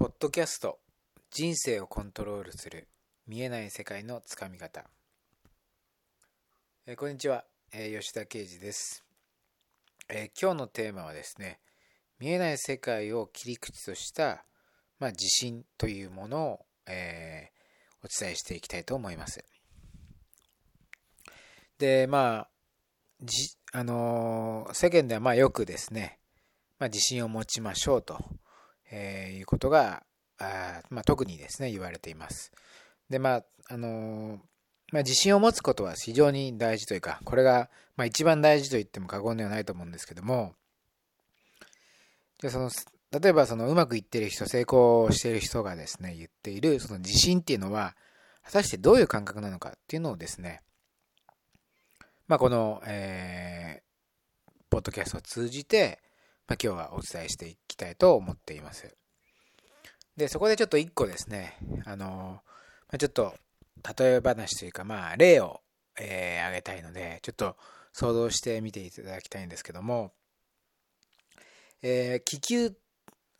ポッドキャスト。人生をコントロールする。見えない世界のつかみ方、えーこんにちは、えー吉田啓二です、えー今日のテーマはですね見えない世界を切り口とした、まあ、自信というものを、えーお伝えしていきたいと思います。でまあじあのー世間ではまあよくですね、まあ、自信を持ちましょうと、えーいうことがあ、まあ、特にですね言われています。でまああのーまあ、自信を持つことは非常に大事というかこれが、まあ、一番大事と言っても過言ではないと思うんですけどもでその例えばそのうまくいってる人成功している人がですね言っているその自信っていうのは果たしてどういう感覚なのかっていうのをですねまあこの、えーポッドキャストを通じて、まあ、今日はお伝えしていきたいと思っています。でそこでちょっと一個ですねあのまちょっと例え話というかまあ例を、えー挙げたいのでちょっと想像してみていただきたいんですけどもえー気球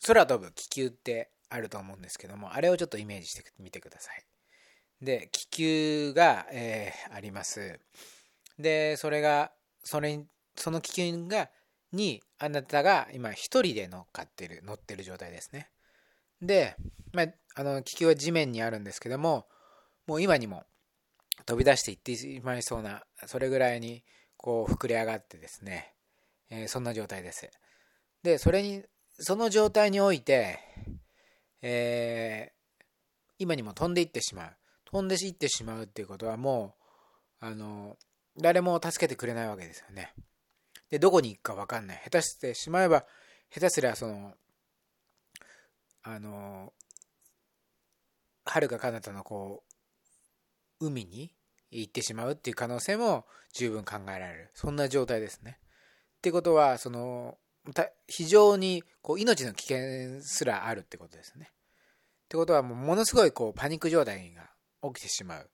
空飛ぶ気球ってあると思うんですけどもあれをちょっとイメージしてみてください。で気球が、えーあります。でそれがそれにその気球がにあなたが今一人で乗っかってる乗ってる状態ですね。で、まあ、あの気球は地面にあるんですけどももう今にも飛び出していってしまいそうなそれぐらいにこう膨れ上がってですね、えーそんな状態です。でそれにその状態において、えー今にも飛んでいってしまう。飛んでいってしまうっていうことはもうあの誰も助けてくれないわけですよね。でどこに行くか分かんない。下手してしまえば下手すりゃそのあのはるか彼方のこう海に行ってしまうっていう可能性も十分考えられる。そんな状態ですね。ってことはその非常にこう命の危険すらあるってことですね。ってことはもうものすごいこうパニック状態が起きてしまう。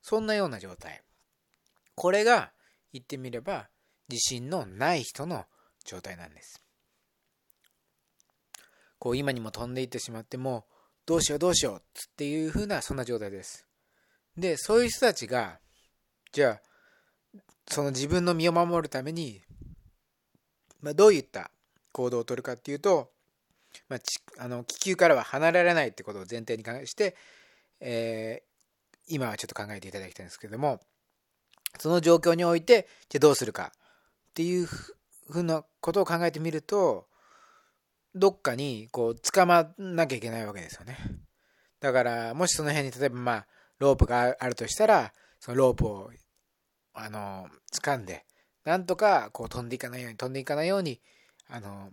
そんなような状態。これが言ってみれば自信のない人の状態なんです。こう今にも飛んでいってしまってもどうしようどうしようっていう風なそんな状態です。でそういう人たちがじゃあその自分の身を守るために、まあ、どういった行動をとるかっていうと、まあ、ちあの気球からは離れられないってことを前提に考えして、えー今はちょっと考えていただきたいんですけどもその状況においてじゃあどうするかっていうふうなことを考えてみるとどっかにこう捕まなきゃいけないわけですよね。だからもしその辺に例えばまあロープがあるとしたらそのロープをあの掴んでなんとかこう飛んでいかないように飛んでいかないようにあの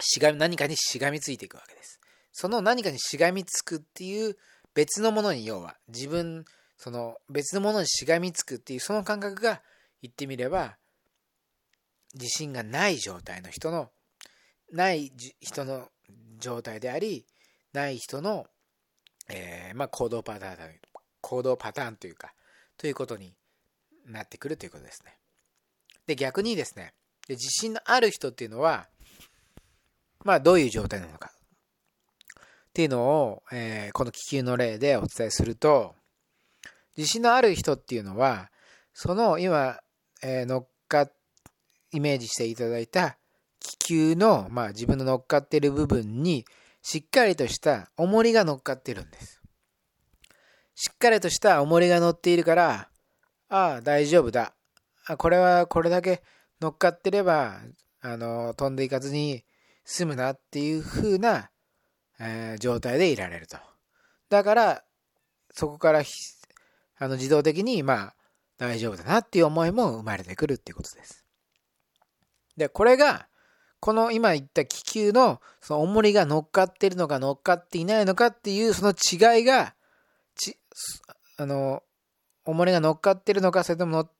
しがみ何かにしがみついていくわけです。その何かにしがみつくっていう別のものに要は自分その別のものにしがみつくっていうその感覚が言ってみれば自信がない状態の人のないじ人の状態でありない人の、えーまあ、行動パターン行動パターンというかということになってくるということですね。で逆にですねで自信のある人っていうのはまあどういう状態なのか。っていうのを、えーこの気球の例でお伝えすると自信のある人っていうのはその今、えー乗っかイメージしていただいた気球の、まあ、自分の乗っかっている部分にしっかりとした重りが乗っかってるんですしっかりとした重りが乗っているからああ大丈夫だあこれはこれだけ乗っかってればあの飛んでいかずに済むなっていう風なえー状態でいられると。だから、そこからあの自動的に、まあ、大丈夫だなっていう思いも生まれてくるっていうことです。で、これが、この今言った気球のその重りが乗っかってるのか乗っかっていないのかっていうその違いが、ちあの、重りが乗っかってるのか、それとも乗っ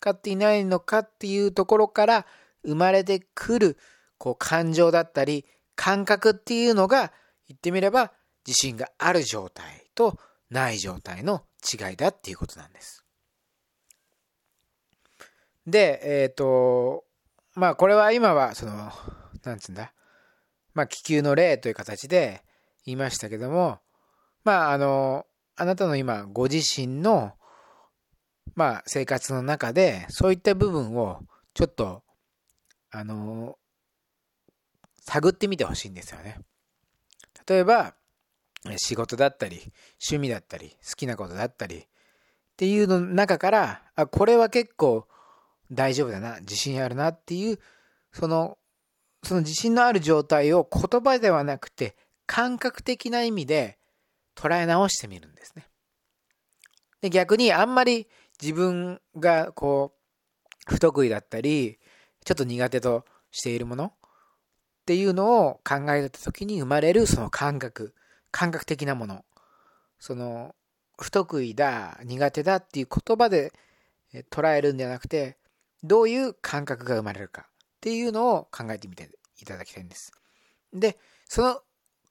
かっていないのかっていうところから生まれてくる、こう感情だったり、感覚っていうのが、言ってみれば自信がある状態とない状態の違いだっていうことなんです。で、えっ、と、まあこれは今はその、なんつうんだ、まあ気球の例という形で、言いましたけども、まあ、あの、あなたの今、ご自身の、まあ、生活の中で、そういった部分を、ちょっと、あの、探ってみてほしいんですよね。例えば、仕事だったり、趣味だったり、好きなことだったり、っていうの中から、あ、これは結構大丈夫だな、自信あるなっていう、その、その自信のある状態を言葉ではなくて、感覚的な意味で捉え直してみるんですね。で逆にあんまり自分がこう、不得意だったり、ちょっと苦手としているものっていうのを考えた時に生まれるその感覚、感覚的なもの。その、不得意だ、苦手だっていう言葉で捉えるんじゃなくて、どういう感覚が生まれるかっていうのを考えてみていただきたいんです。で、その、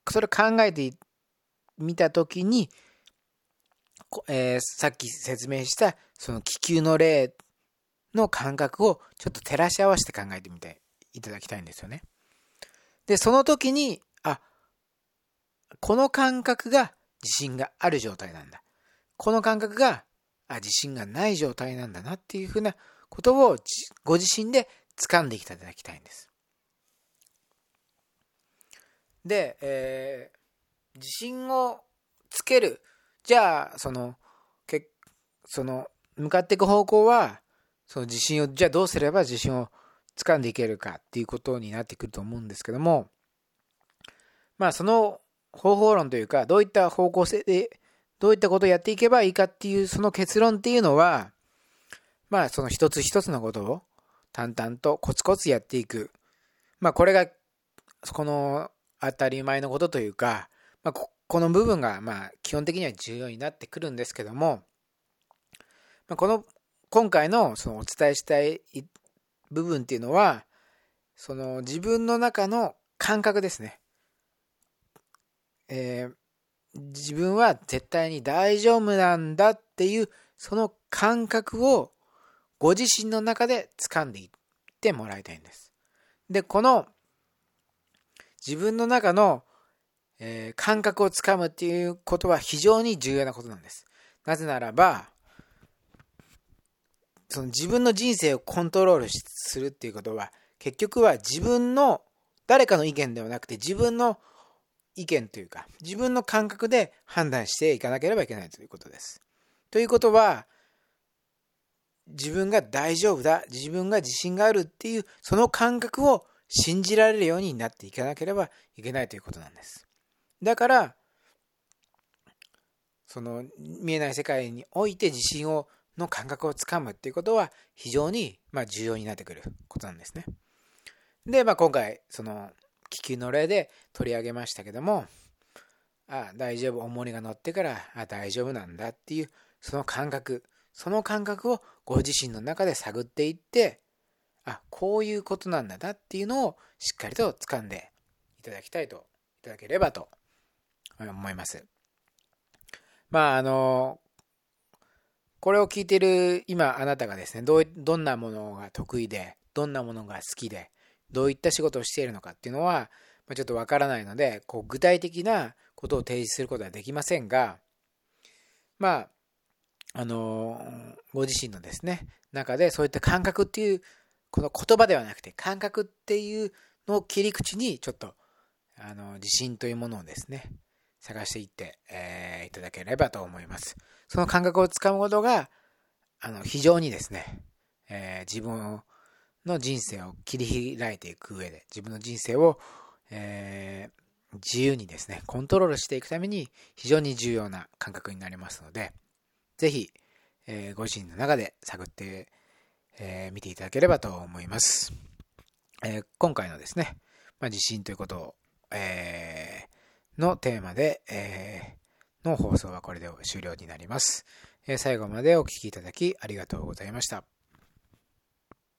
それ考えてみたときに、えー、さっき説明したその気球の例の感覚をちょっと照らし合わせて考えてみていただきたいんですよね。で、その時に、あ、この感覚が自信がある状態なんだ。この感覚が、あ、自信がない状態なんだなっていうふうなことをご自身で掴んでいただきたいんです。で、えー、自信をつける。じゃあ、その、けその、向かっていく方向は、その自信を、じゃあどうすれば自信を掴んでいけるかっていうことになってくると思うんですけども、まあその方法論というか、どういった方向性で、どういったことをやっていけばいいかっていうその結論っていうのは、まあその一つ一つのことを淡々とコツコツやっていく。まあこれが、この当たり前のことというか、まあこの部分がまあ基本的には重要になってくるんですけども、まあ、この今回のそのお伝えしたい部分っていうのは、その自分の中の感覚ですね。えー、自分は絶対に大丈夫なんだっていうその感覚をご自身の中で掴んでいってもらいたいんです。で、この自分の中の、えー、感覚をつかむっていうことは非常に重要なことなんです。なぜならば、その自分の人生をコントロールするっていうことは、結局は自分の誰かの意見ではなくて自分の意見というか、自分の感覚で判断していかなければいけないということです。ということは、自分が大丈夫だ、自分が自信があるっていう、その感覚を信じられるようになっていかなければいけないということなんです。だから、その見えない世界において自信をの感覚をつかむっていうことは非常にま重要になってくることなんですね。で、まあ、今回その気球の例で取り上げましたけどもあ大丈夫重りが乗ってからあ大丈夫なんだっていうその感覚その感覚をご自身の中で探っていって、あ、こういうことなんだなっていうのをしっかりと掴んでいただきたいと、いただければと思います。まあ、あの、これを聞いている今あなたがですね、どうどんなものが得意で、どんなものが好きで、どういった仕事をしているのかっていうのは、まあ、ちょっとわからないので、こう具体的なことを提示することはできませんが、まあ、あのご自身のですね中でそういった感覚っていうこの言葉ではなくて感覚っていうのを切り口にちょっとあの自信というものをですね探していって、えー、いただければと思います。その感覚をつかむことがあの非常にですね、えー、自分の人生を切り開いていく上で自分の人生を、えー、自由にですねコントロールしていくために非常に重要な感覚になりますのでぜひ、えー、ご自身の中で探って、えー、見ていただければと思います。えー、今回のですね、まあ、地震ということを、えー、のテーマで、えー、の放送はこれで終了になります。え、最後までお聴きいただきありがとうございました。